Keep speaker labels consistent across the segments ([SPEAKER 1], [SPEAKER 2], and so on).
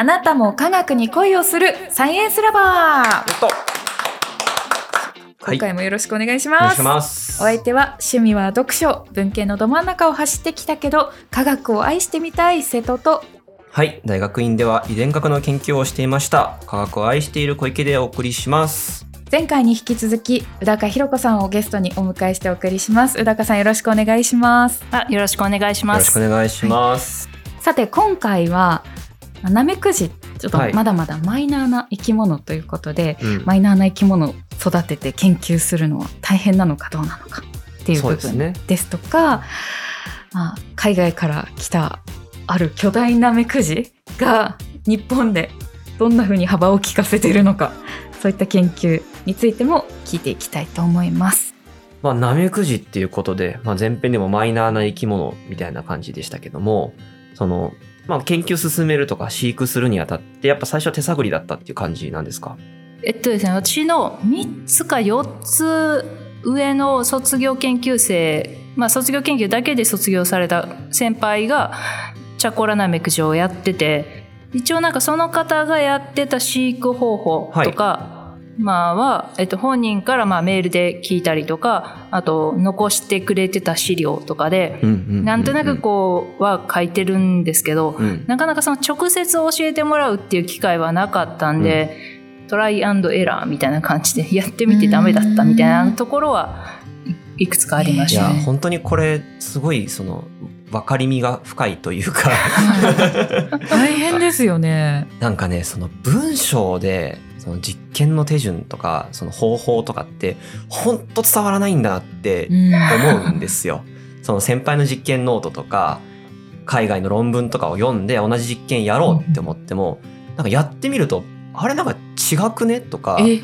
[SPEAKER 1] あなたも科学に恋をするサイエンスラバー。
[SPEAKER 2] やっと
[SPEAKER 1] 今回もよろしくお願いします。
[SPEAKER 2] お願いします。
[SPEAKER 1] お相手は趣味は読書、文系のど真ん中を走ってきたけど、科学を愛してみたい瀬戸と、
[SPEAKER 2] はい。大学院では遺伝学の研究をしていました。科学を愛している小池でお送りします。
[SPEAKER 1] 前回に引き続き、宇高ひろ子さんをゲストにお迎えしてお送りします。宇高さんよろしくお願いします。
[SPEAKER 3] あ、よろしくお願いし
[SPEAKER 2] よろし
[SPEAKER 3] ます。
[SPEAKER 2] くお願いします、
[SPEAKER 1] さて、今回は、ナメクジ、ちょっと
[SPEAKER 2] はい。
[SPEAKER 1] まだまだマイナーな生き物ということで、
[SPEAKER 2] うん。
[SPEAKER 1] マイナーな生き物を育てて研究するのは大変なのかどうなのかっていう部分
[SPEAKER 2] ですね。
[SPEAKER 1] ですとか、まあ、海外から来たある巨大なメクジが日本でどんな風に幅を利かせているのかそういった研究についても聞いていきたいと思います。
[SPEAKER 2] まあ、ナメクジっていうことで、まあ、前編でもマイナーな生き物みたいな感じでしたけども、その、まあ、研究進めるとか飼育するにあたって、やっぱ最初は手探りだったっていう感じなんですか？
[SPEAKER 3] えっとですね、私の3つか4つ上の卒業研究生、まあ卒業研究だけで卒業された先輩がチャコラナメクジをやってて、一応なんかその方がやってた飼育方法とか、まあは、えっと、本人からまあメールで聞いたりとか、あと残してくれてた資料とかで、
[SPEAKER 2] うんうんうん
[SPEAKER 3] なんとなくこうは書いてるんですけど、
[SPEAKER 2] うん。
[SPEAKER 3] なかなかその直接教えてもらうっていう機会はなかったんで、トライアンドエラーみたいな感じでやってみてダメだったみたいなところはいいくつかありま
[SPEAKER 2] いや、
[SPEAKER 3] したね。
[SPEAKER 2] 本当にこれ、すごい、その、分かりみが深いというか、
[SPEAKER 1] 大変ですよね。
[SPEAKER 2] なんかね、その文章で、その実験の手順とか、その方法とかって、ほんと伝わらないんだなって思うんですよ。その先輩の実験ノートとか、海外の論文とかを読んで同じ実験やろうって思っても、なんかやってみると、あれなんか違くねとか、
[SPEAKER 1] え？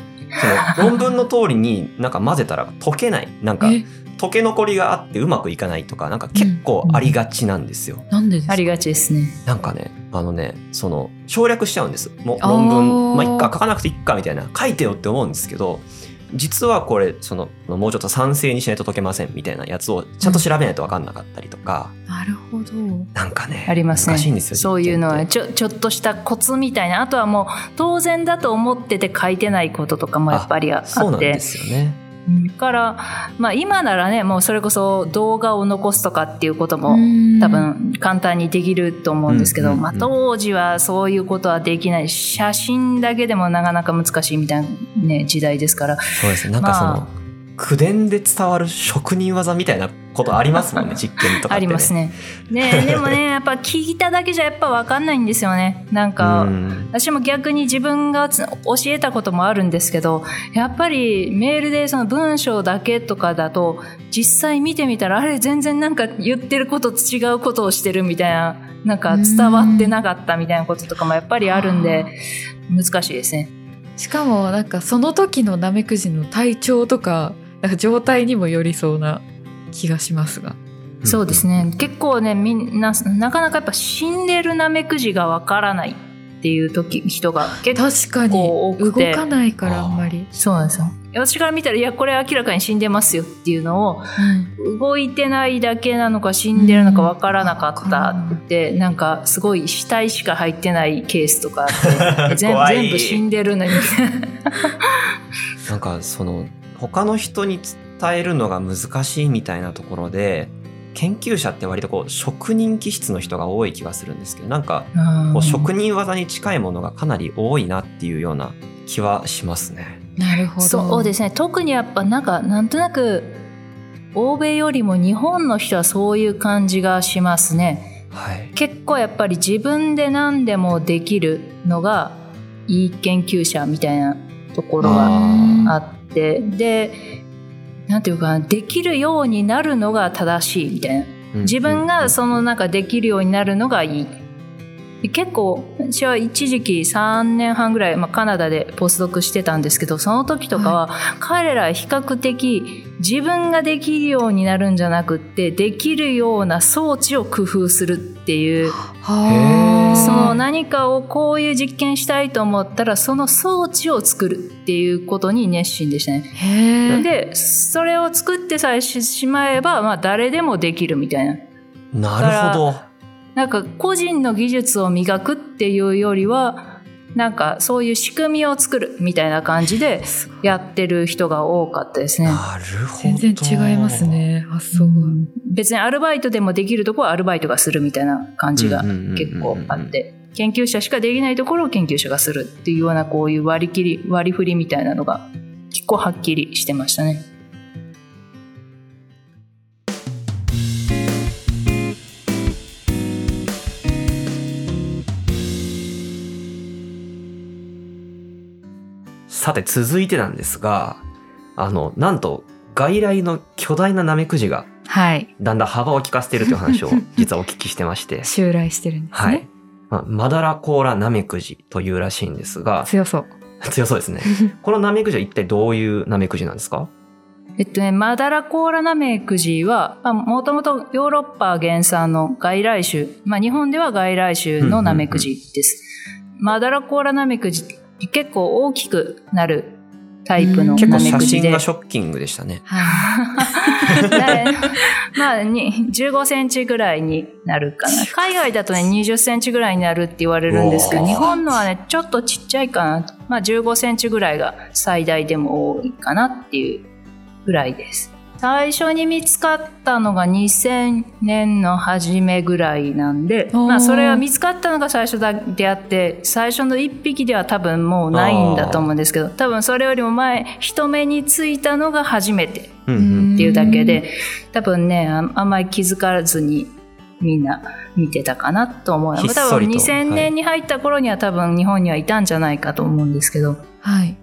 [SPEAKER 2] その論文の通りになんか混ぜたら溶けない。なんか
[SPEAKER 1] え？
[SPEAKER 2] 溶け残りがあってうまくいかないとか、なんか結構ありがちなんですよ。
[SPEAKER 1] なんでですか？
[SPEAKER 3] ありがちですね。
[SPEAKER 2] なんかね、あのね、その省略しちゃうんです。も論文、まあいっか、書かなくていいかみたいな、書いてよって思うんですけど、実はこれ、その、もうちょっと賛成にしないと解けませんみたいなやつをちゃんと調べないと分かんなかったりとか、
[SPEAKER 1] なるほど。
[SPEAKER 2] なんかね、
[SPEAKER 3] ありますね。
[SPEAKER 2] 難しいんですよ。
[SPEAKER 3] そういうのはちょちょっとしたコツみたいな。あとはもう当然だと思ってて書いてないこととかもやっぱりあって
[SPEAKER 2] そうなんで。すよね。
[SPEAKER 3] だから、まあ今ならね、もうそれこそ動画を残すとかっていうことも
[SPEAKER 1] うん。
[SPEAKER 3] 多分簡単にできると思うんですけど、まあ、当時はそういうことはできない。写真だけでもなかなか難しいみたいな、ね、時代ですから。
[SPEAKER 2] そうですね。なんかその、
[SPEAKER 3] ま
[SPEAKER 2] 口伝で伝わる職人技みたいなことありますもんね、実験とかって、ね。
[SPEAKER 3] ありますね。ね でもねやっぱ聞いただけじゃやっぱ分かんないんですよね。なんか、
[SPEAKER 2] うん
[SPEAKER 3] 私も逆に自分がつ教えたこともあるんですけどやっぱりメールでその文章だけとかだと実際見てみたらあれ全然なんか言ってることと違うことをしてるみたいななんか伝わってなかったみたいなこととかもやっぱりあるんで難しいですね。
[SPEAKER 1] しかもなんかその時のナメクジの体調とかなんか状態にもよりそうな気がしますが。
[SPEAKER 3] そうですね。結構ねみんななかなかやっぱ死んでるナメクジがわからないっていう時人が結構
[SPEAKER 1] 確かに。
[SPEAKER 3] 多
[SPEAKER 1] 動
[SPEAKER 3] くて
[SPEAKER 1] かないからあんまり。
[SPEAKER 3] そうなんですよ。私から見たらいやこれ明らかに死んでますよっていうのを
[SPEAKER 1] うん
[SPEAKER 3] 動いてないだけなのか死んでるのかわからなかったって、なんかすごい死体しか入ってないケースとか 全部死んでるのに。
[SPEAKER 2] なんかその他の人に伝えるのが難しいみたいなところで研究者って割とこう職人気質の人が多い気がするんですけどなんかこう職人技に近いものがかなり多いなっていうような気はしますね。
[SPEAKER 1] なるほど。
[SPEAKER 3] そうですね特にやっぱなんかなんとなく欧米よりも日本の人はそういう感じがしますね
[SPEAKER 2] はい。
[SPEAKER 3] 結構やっぱり自分で何でもできるのがいい研究者みたいなところがあって。でなんていうかなできるようになるのが正しいみたいな。自分がその中できるようになるのがいい。で結構私は一時期3年半ぐらい、まあ、カナダでポスドクしてたんですけどその時とかは彼らは比較的自分ができるようになるんじゃなくってできるような装置を工夫するっていう
[SPEAKER 1] はあ
[SPEAKER 3] その何かをこういう実験したいと思ったらその装置を作るっていうことに熱心でしたね。でそれを作ってさえししまえば、まあ、誰でもできるみたいな。
[SPEAKER 2] なるほど。
[SPEAKER 3] なんか個人の技術を磨くっていうよりはなんかそういう仕組みを作るみたいな感じでやってる人が多かったですね。
[SPEAKER 2] なるほど。
[SPEAKER 1] 全然違います。ね発想が、
[SPEAKER 3] 別にアルバイトでもできるところはアルバイトがするみたいな感じが結構あって研究者しかできないところを研究者がするっていうようなこういう割り切り割り振りみたいなのが結構はっきりしてましたね。
[SPEAKER 2] さて続いてなんですが、あの、なんと外来の巨大なナメクジが
[SPEAKER 1] はい
[SPEAKER 2] だんだん幅を利かせているという話を 実はお聞きしてまして。
[SPEAKER 1] 襲来してるんですね、
[SPEAKER 2] はい。まあ、マダラコーラナメクジというらしいんですが、
[SPEAKER 1] 強そう
[SPEAKER 2] 強そうですね。このナメクジは一体どういうナメクジなんですか？
[SPEAKER 3] えっとね、マダラコーラナメクジは、もともとヨーロッパ原産の外来種、まあ日本では外来種のナメクジです。マダラコーラナメクジ結構大きくなるタイプの
[SPEAKER 2] 結構写。真がショッキングでしたね。
[SPEAKER 3] で まあ、に15センチぐらいになるかな。海外だとね、20センチぐらいになるって言われるんですけど、日本のはね、ちょっとちっちゃいかな。まあ、15センチぐらいが最大でも多いかなっていうぐらいです。最初に見つかったのが2000年の初めぐらいなんで、まあそれは見つかったのが最初だであって、最初の1匹では多分もうないんだと思うんですけど、多分それよりも前、人目についたのが初めて。っていうだけで、多分ねああんまり気づかずにみんな見てたかなと思う。多分
[SPEAKER 2] そりと。
[SPEAKER 3] 2000年に入った頃には多分日本にはいたんじゃないかと思うんですけど。
[SPEAKER 1] はい。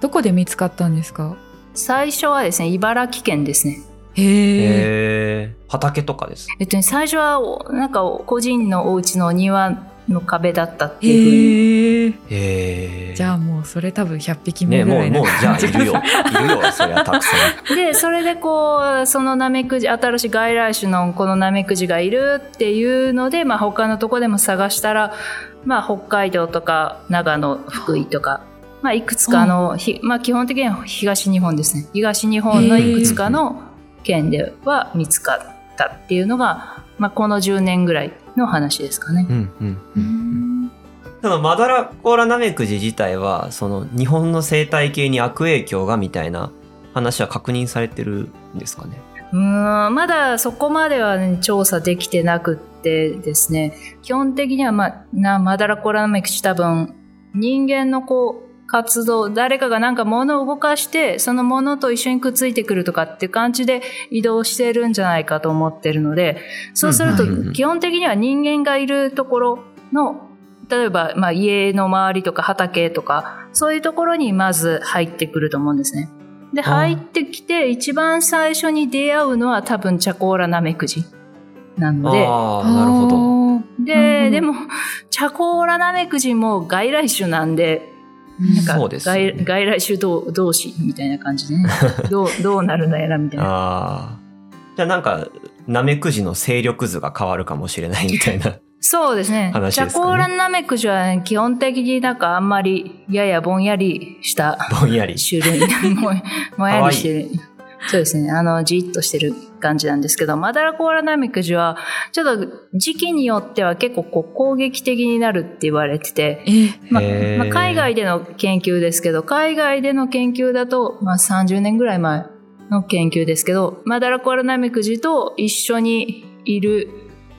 [SPEAKER 1] どこで見つかったんですか？
[SPEAKER 3] 最初はですね茨城県ですね
[SPEAKER 1] へえ
[SPEAKER 2] 畑とかです。
[SPEAKER 3] えっとね最初はおなんか個人のお家の庭の壁だったっていうふうに
[SPEAKER 1] へえじゃあもうそれ多分100匹
[SPEAKER 2] ねもう、
[SPEAKER 1] 目ぐらいな
[SPEAKER 2] もう、じゃあ、いるよ。いるよ、そりゃ、たくさん。
[SPEAKER 3] でそれでこうそのナメクジ新しい外来種のこのナメクジがいるっていうので、まあ、他のとこでも探したら、まあ、北海道とか長野福井とか、まあ、いくつかの、ひまあ、基本的には東日本ですね東日本のいくつかの県では見つかったっていうのが、まあ、この10年ぐらいの話ですかね。
[SPEAKER 2] うんうん
[SPEAKER 1] う
[SPEAKER 2] うんん。そのマダラコーラナメクジ自体は、その日本の生態系に悪影響がみたいな話は確認されてるんですかね。
[SPEAKER 3] うーんまだそこまでは、ね、調査できてなくってですね基本的には、まあ、なマダラコラナメクチ多分人間のこう活動誰かがなんか物を動かしてその物と一緒にくっついてくるとかって感じで移動してるんじゃないかと思ってるのでそうすると
[SPEAKER 2] うんうんうん
[SPEAKER 3] 基本的には人間がいるところの例えば、まあ、家の周りとか畑とかそういうところにまず入ってくると思うんですね。で、入ってきて、一番最初に出会うのは多分チャコーラナメクジなので、
[SPEAKER 2] ああ、なるほど。
[SPEAKER 3] で、
[SPEAKER 1] ど
[SPEAKER 3] でも、チャコーラナメクジも外来種なんで、なんか
[SPEAKER 2] そうですよね
[SPEAKER 3] 外外来種同同士みたいな感じでね、どうどうなるのやらみたいな。
[SPEAKER 2] ああ。じゃあなんか、ナメクジの勢力図が変わるかもしれないみたいな。
[SPEAKER 3] そうですね。
[SPEAKER 2] 話ですかね
[SPEAKER 3] チャコーラナメクジは基本的になんかあんまりややぼんやりした
[SPEAKER 2] ぼんやり。
[SPEAKER 3] 種類ももやりしてるそうですねあのじっとしてる感じなんですけどマダラコアラナミクジはちょっと時期によっては結構こう攻撃的になるって言われてて、
[SPEAKER 1] え
[SPEAKER 3] ままあ、海外での研究ですけど海外での研究だと、まあ、30年ぐらい前の研究ですけどマダラコアラナミクジと一緒にいる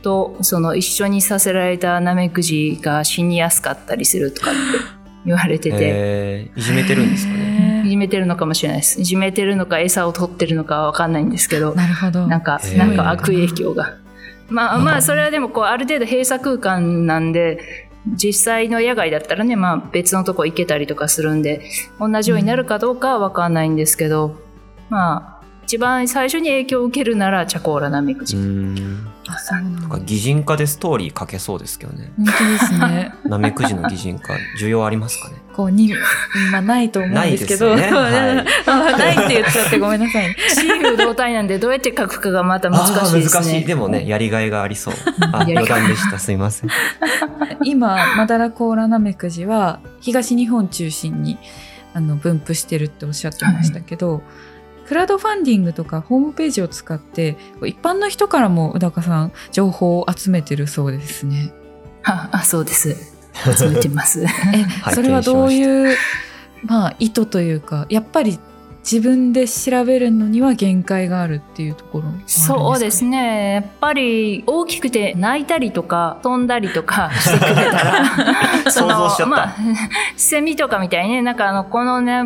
[SPEAKER 3] とその一緒にさせられたナメクジが死にやすかったりするとかって言われてて。
[SPEAKER 2] えー、いじめてるんですかね。
[SPEAKER 3] めてるのかもしれないです。いじめてるのか餌を取ってるのかはわかんないんですけど、
[SPEAKER 1] なるほど
[SPEAKER 3] なんかなんか悪影響が。まあまあ、それはでもこう、ある程度閉鎖空間なんで、実際の野外だったらね、まあ別のとこ行けたりとかするんで、同じようになるかどうかはわかんないんですけど、まあ、一番最初に影響を受けるならチャコーラナメクジ。
[SPEAKER 2] うーん。
[SPEAKER 1] あそうなんだ
[SPEAKER 2] なんか擬人化でストーリー書けそうですけどね。
[SPEAKER 1] 本当ですね
[SPEAKER 2] ナメクジの擬人化、需要ありますかね？
[SPEAKER 1] こうに、まあ、ないと思うんですけど
[SPEAKER 2] ないですよね はい
[SPEAKER 1] あないって言っちゃってごめんなさい
[SPEAKER 3] シーフ同体なんでどうやって書くかがまた難しいですね。
[SPEAKER 2] 難しい。でもね、やりがいがありそう。あ、
[SPEAKER 3] やりがい
[SPEAKER 2] 余談でした。すいません。
[SPEAKER 1] 今マダラコーラナメクジは東日本中心にあの分布してるっておっしゃってましたけど、クラウドファンディングとかホームページを使って一般の人からも宇高さん情報を集めてるそうですね。
[SPEAKER 3] ああそうです。集めてます。
[SPEAKER 1] えそれはどういうまあ意図というかやっぱり自分で調べるのには限界があるっていうところね、
[SPEAKER 3] そうですね。やっぱり大きくて泣いたりとか飛んだりとか してくれたら
[SPEAKER 2] 想像しちゃった。
[SPEAKER 3] まあ、セミとかみたいにねなんかあのこのね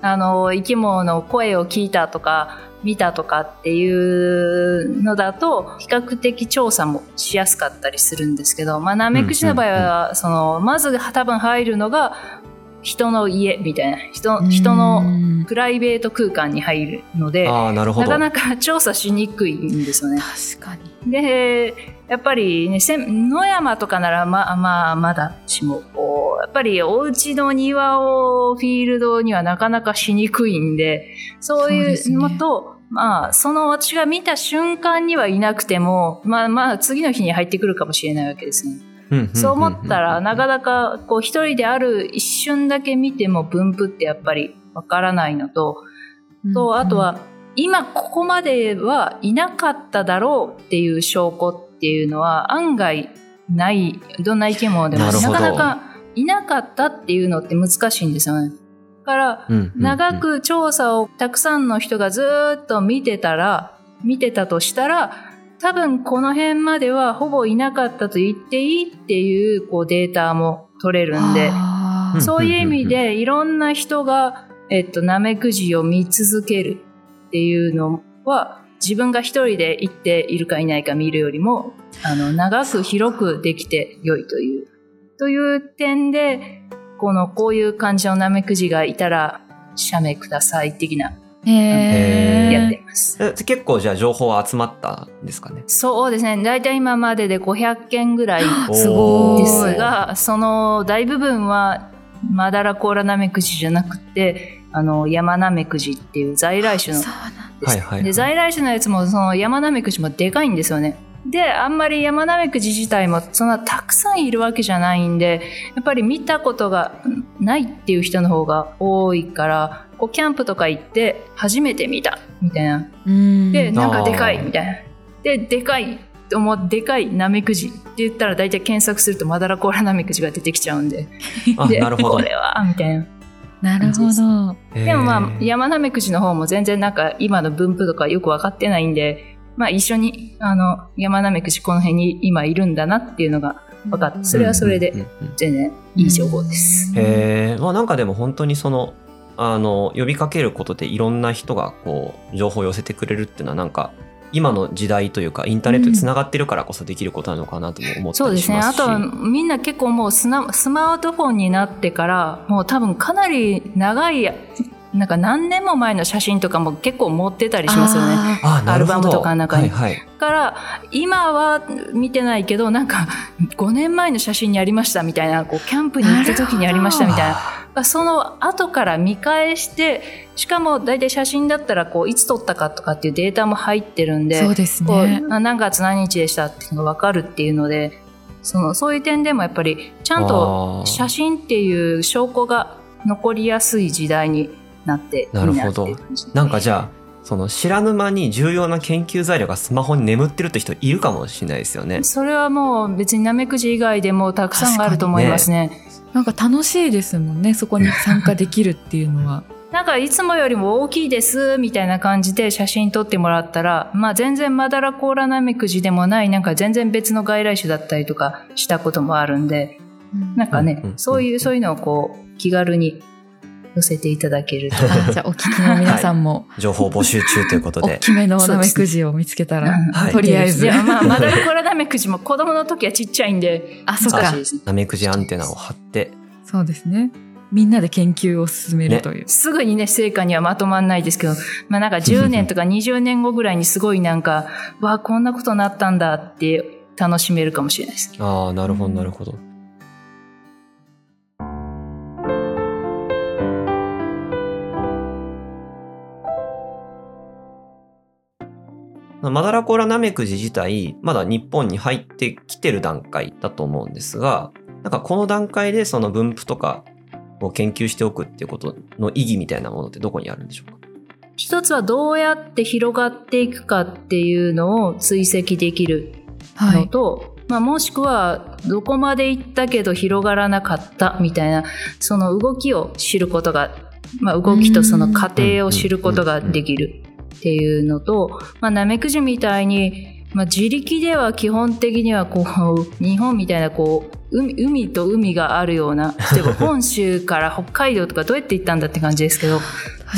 [SPEAKER 3] あの生き物の声を聞いたとか見たとかっていうのだと比較的調査もしやすかったりするんですけど、まあ、ナメクジの場合は、そのまず多分入るのが人の家みたいな人人のプライベート空間に入るので
[SPEAKER 2] な
[SPEAKER 3] かなか調査しにくいんですよね。
[SPEAKER 1] 確かに。
[SPEAKER 3] でやっぱりね野山とかならまあまあまだしもっぱりお家の庭をフィールドにはなかなかしにくいんでそういうのと、まあその私が見た瞬間にはいなくてもまあまあ次の日に入ってくるかもしれないわけですね。そう思ったらなかなかこう一人である一瞬だけ見ても分布ってやっぱりわからないのと、とあとは今ここまではいなかっただろうっていう証拠っていうのは案外ないどんな生き物でもなかなかいなかったっていうのって難しいんですよね。だから
[SPEAKER 2] うんうんうん
[SPEAKER 3] 長く調査をたくさんの人がずーっと見てたら見てたとしたら多分この辺まではほぼいなかったと言っていいっていうこうデータも取れるんで。そういう意味でいろんな人が、えっと、ナメクジを見続けるっていうのは自分が一人で行っているかいないか見るよりもあの長く広くできて良いという。という点でこのこういう感じのナメクジがいたら写メください的なやっています。
[SPEAKER 2] え結構じゃあ情報は集まったんですかね？
[SPEAKER 3] そうですね。大体今までで500件ぐらい
[SPEAKER 1] すごい
[SPEAKER 3] ですが、その大部分はマダラコーラナメクジじゃなくて、あの山ナメクジっていう在来種の
[SPEAKER 1] そうなん
[SPEAKER 3] です。
[SPEAKER 2] はいはいはい
[SPEAKER 3] で在来種のやつもその山ナメクジもでかいんですよね。で、あんまり山ナメクジ自体もそんなたくさんいるわけじゃないんで、やっぱり見たことがないっていう人の方が多いから、こうキャンプとか行って初めて見たみたいな。
[SPEAKER 1] うん。
[SPEAKER 3] で、なんかでかいみたいな。で、でかいと思うでかいナメクジ。って言ったら大体検索するとマダラコーラナメクジが出てきちゃうんで。
[SPEAKER 2] あ
[SPEAKER 3] で
[SPEAKER 2] なるほど。
[SPEAKER 3] これはみたいな。
[SPEAKER 1] なるほど。
[SPEAKER 3] でもまあ、山ナメクジの方も全然なんか今の分布とかよく分かってないんで、まあ一緒にあの山ナメクジこの辺に今いるんだなっていうのが分かって、それはそれで
[SPEAKER 2] うんうんうん
[SPEAKER 3] 全然いい情報です。
[SPEAKER 2] へえ、まあなんかでも本当にその、あの、呼びかけることでいろんな人がこう、情報を寄せてくれるっていうのはなんか、今の時代というか、インターネットで繋がってるからこそできることなのかなとも思った
[SPEAKER 3] そうですね。
[SPEAKER 2] りしますし。
[SPEAKER 3] あとはみんな結構もうスナスマートフォンになってから、もう多分かなり長い、なんか何年も前の写真とかも結構持ってたりしますよね。アルバムとかの中に。
[SPEAKER 2] はいはい。
[SPEAKER 3] だから今は見てないけどなんか5年前の写真にありましたみたいなこうキャンプに行った時にありましたみたいな。その後から見返してしかも大体写真だったらこういつ撮ったかとかっていうデータも入ってるんで
[SPEAKER 1] そうです
[SPEAKER 3] こ
[SPEAKER 1] ね
[SPEAKER 3] 何月何日でしたっていうのが分かるっていうのでそのそういう点でもやっぱりちゃんと写真っていう証拠が残りやすい時代になってなっていう感じ
[SPEAKER 2] なんかじゃあ、その知らぬ間に重要な研究材料がスマホに眠ってるって人いるかもしれないですよね。
[SPEAKER 3] それはもう別にナメクジ以外でもたくさんあると思いますね。
[SPEAKER 1] なんか楽しいですもんねそこに参加できるっていうのは。
[SPEAKER 3] なんかいつもよりも大きいですみたいな感じで写真撮ってもらったら、まあ全然マダラコーラナメクジでもない、なんか全然別の外来種だったりとかしたこともあるんで、なんかね、
[SPEAKER 2] うんうんうん。
[SPEAKER 3] そういう、そういうのをこう気軽に寄せていただけると。
[SPEAKER 1] あじゃあお聞きの皆さんも
[SPEAKER 2] 情報募集中ということで。
[SPEAKER 1] 大きめのナメクジを見つけたら、
[SPEAKER 2] はい
[SPEAKER 1] とりあえず
[SPEAKER 3] でもまあ、マダラコーラナメクジも子供の時はちっちゃいんで、
[SPEAKER 1] あそっか
[SPEAKER 3] 難しいですね。
[SPEAKER 2] ナメクジアンテナを貼って。
[SPEAKER 1] そうですねみんなで研究を進めるという、
[SPEAKER 3] すぐにね、成果にはまとまんないですけど、まあなんか10年とか20年後ぐらいにすごいなんか、わあ、こんなことなったんだって楽しめるかもしれないです。
[SPEAKER 2] ああ、なるほど、なるほど。マダラコーラナメクジ自体、まだ日本に入ってきてる段階だと思うんですが、なんかこの段階でその分布とかを研究しておくっていうことの意義みたいなものってどこにあるんでしょうか？
[SPEAKER 3] 一つはどうやって広がっていくかっていうのを追跡できる
[SPEAKER 1] はい。
[SPEAKER 3] のと、まあ、もしくはどこまで行ったけど広がらなかったみたいなその動きを知ることが、まあ、動きとその過程を知ることができるっていうのと、まあ、ナメクジみたいに、まあ、自力では基本的にはこう日本みたいなこう海海と海があるような例えば本州から北海道とかどうやって行ったんだって感じですけど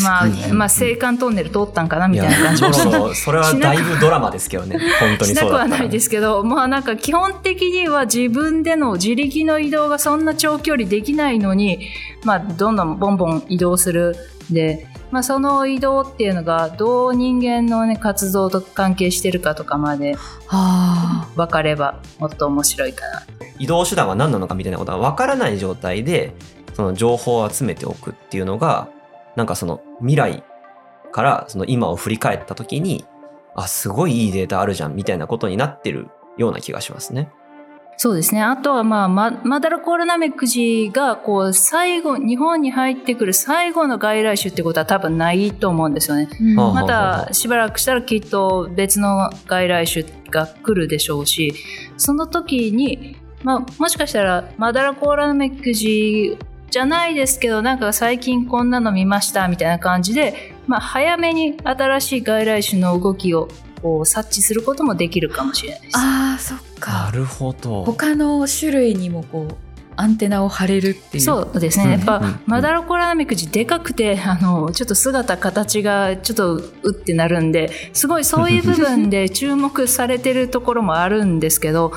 [SPEAKER 3] まあ、まあ、青函トンネル通ったんかなみたいな感じもし
[SPEAKER 2] もうそれはだいぶドラマですけどね。本当に
[SPEAKER 3] しなくはないですけど、まあなんか基本的には自分での自力の移動がそんな長距離できないのに、まあどんどんボンボン移動する。で、まあその移動っていうのがどう人間のね活動と関係してるかとかまで
[SPEAKER 1] あ
[SPEAKER 3] 分かればもっと面白いかな。
[SPEAKER 2] 移動手段は何なのかみたいなことが分からない状態でその情報を集めておくっていうのがなんかその未来からその今を振り返った時にあすごいいいデータあるじゃんみたいなことになってるような気がしますね。
[SPEAKER 3] そうですね。あとはまあママダラコーラナメクジがこう最後日本に入ってくる最後の外来種ってことは多分ないと思うんですよね。
[SPEAKER 1] ー。うん
[SPEAKER 2] はあ
[SPEAKER 3] またしばらくしたらきっと別の外来種が来るでしょうしその時に、まあ、もしかしたらマダラコーラナメクジじゃないですけどなんか最近こんなの見ましたみたいな感じで、まあ、早めに新しい外来種の動きをこう察知することもできるかもしれないです。
[SPEAKER 1] ああ、そっ
[SPEAKER 2] な
[SPEAKER 1] か。
[SPEAKER 2] るほど。
[SPEAKER 1] 他の種類にもこう、アンテナを張れるっていう。
[SPEAKER 3] そうですね。やっぱ、
[SPEAKER 2] うんうん
[SPEAKER 3] マダラコラナメクジでかくて、あの、ちょっと姿、形がちょっとうってなるんで、すごいそういう部分で 注目されてるところもあるんですけど、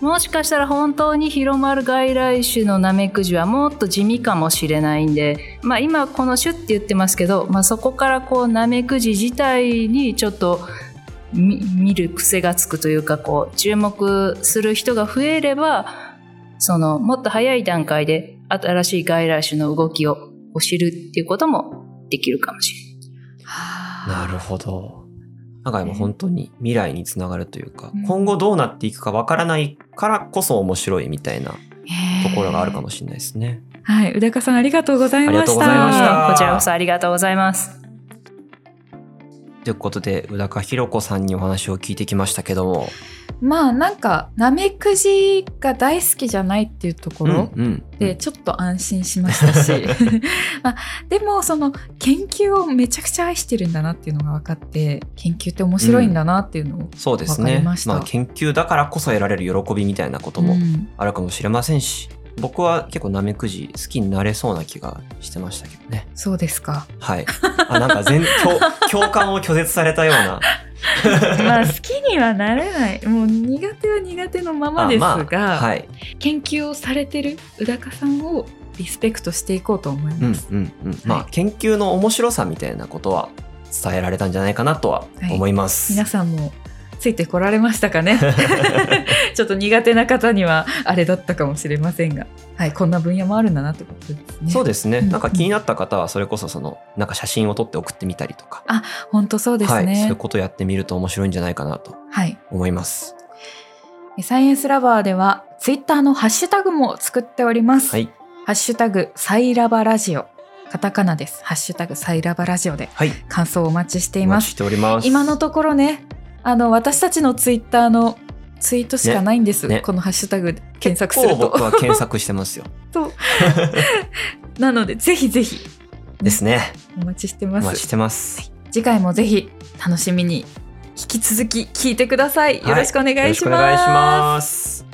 [SPEAKER 3] もしかしたら本当に広まる外来種のナメクジはもっと地味かもしれないんで、まあ今この種って言ってますけど、まあそこからこうナメクジ自体にちょっとみ見る癖がつくというかこう注目する人が増えればそのもっと早い段階で新しい外来種の動きを知るっていうこともできるかもしれない。
[SPEAKER 1] はあ
[SPEAKER 2] なるほど。なんか今本当に未来につながるというか、
[SPEAKER 1] うん
[SPEAKER 2] 今後どうなっていくかわからないからこそ面白いみたいなところがあるかもしれないですね。
[SPEAKER 1] はい、宇高さんありがとうございました。
[SPEAKER 2] ありがとうございました
[SPEAKER 3] こちらこそありがとうございます。
[SPEAKER 2] ということで、宇高ひろ子さんにお話を聞いてきましたけども、
[SPEAKER 1] まあなんかナメクジが大好きじゃないっていうところ、
[SPEAKER 2] うんうん
[SPEAKER 1] でちょっと安心しましたし、まあ、でもその研究をめちゃくちゃ愛してるんだなっていうのが分かって研究って面白いんだなっていうのを、
[SPEAKER 2] そうですね。
[SPEAKER 1] わかりま。した。
[SPEAKER 2] まあ研究だからこそ得られる喜びみたいなことも
[SPEAKER 1] うん。
[SPEAKER 2] あるかもしれませんし、僕は結構ナメクジ好きになれそうな気がしてましたけどね。
[SPEAKER 1] そうですか。
[SPEAKER 2] はい。あなんか全 共共感を拒絶されたような。
[SPEAKER 1] まあ好きにはなれないもう苦手は苦手のままですが、
[SPEAKER 2] あまあはい。
[SPEAKER 1] 研究をされてる宇高さんをリスペクトしていこうと思い
[SPEAKER 2] うん
[SPEAKER 1] ます。
[SPEAKER 2] うんうん。まあ研究の面白さみたいなことは伝えられたんじゃないかなとは思います。
[SPEAKER 1] 皆さんもついてこられましたかね ちょっと苦手な方にはあれだったかもしれませんが、はい、こんな分野もあるんだなってことですね。
[SPEAKER 2] そうですね。
[SPEAKER 1] うん
[SPEAKER 2] なんか気になった方はそれこそそのなんか写真を撮って送ってみたりとか、
[SPEAKER 1] 本当そうです
[SPEAKER 2] はい、そうい
[SPEAKER 1] ね
[SPEAKER 2] う。ことをやってみると面白いんじゃないかなと
[SPEAKER 1] はい。
[SPEAKER 2] 思います。
[SPEAKER 1] サイエンスラバーではツイッターのハッシュタグも作っております。
[SPEAKER 2] はい。
[SPEAKER 1] ハッシュタグサイラバラジオ。カタカナです。ハッシュタグサイラバラジオで
[SPEAKER 2] はい。
[SPEAKER 1] 感想をお待ちしています。
[SPEAKER 2] お待ちしております。
[SPEAKER 1] 今のところね、あの私たちのツイッターのツイートしかないんです。
[SPEAKER 2] ねね
[SPEAKER 1] このハッシュタグで検索する
[SPEAKER 2] 結構僕
[SPEAKER 1] と。
[SPEAKER 2] は検索してますよ。
[SPEAKER 1] そう なのでぜひぜひ
[SPEAKER 2] ですね。
[SPEAKER 1] お待ちしてます。
[SPEAKER 2] お待ちしてます。
[SPEAKER 1] 次回もぜひ楽しみに引き続き聞いてください。よろしくお願いします。
[SPEAKER 2] よろしくお願いします。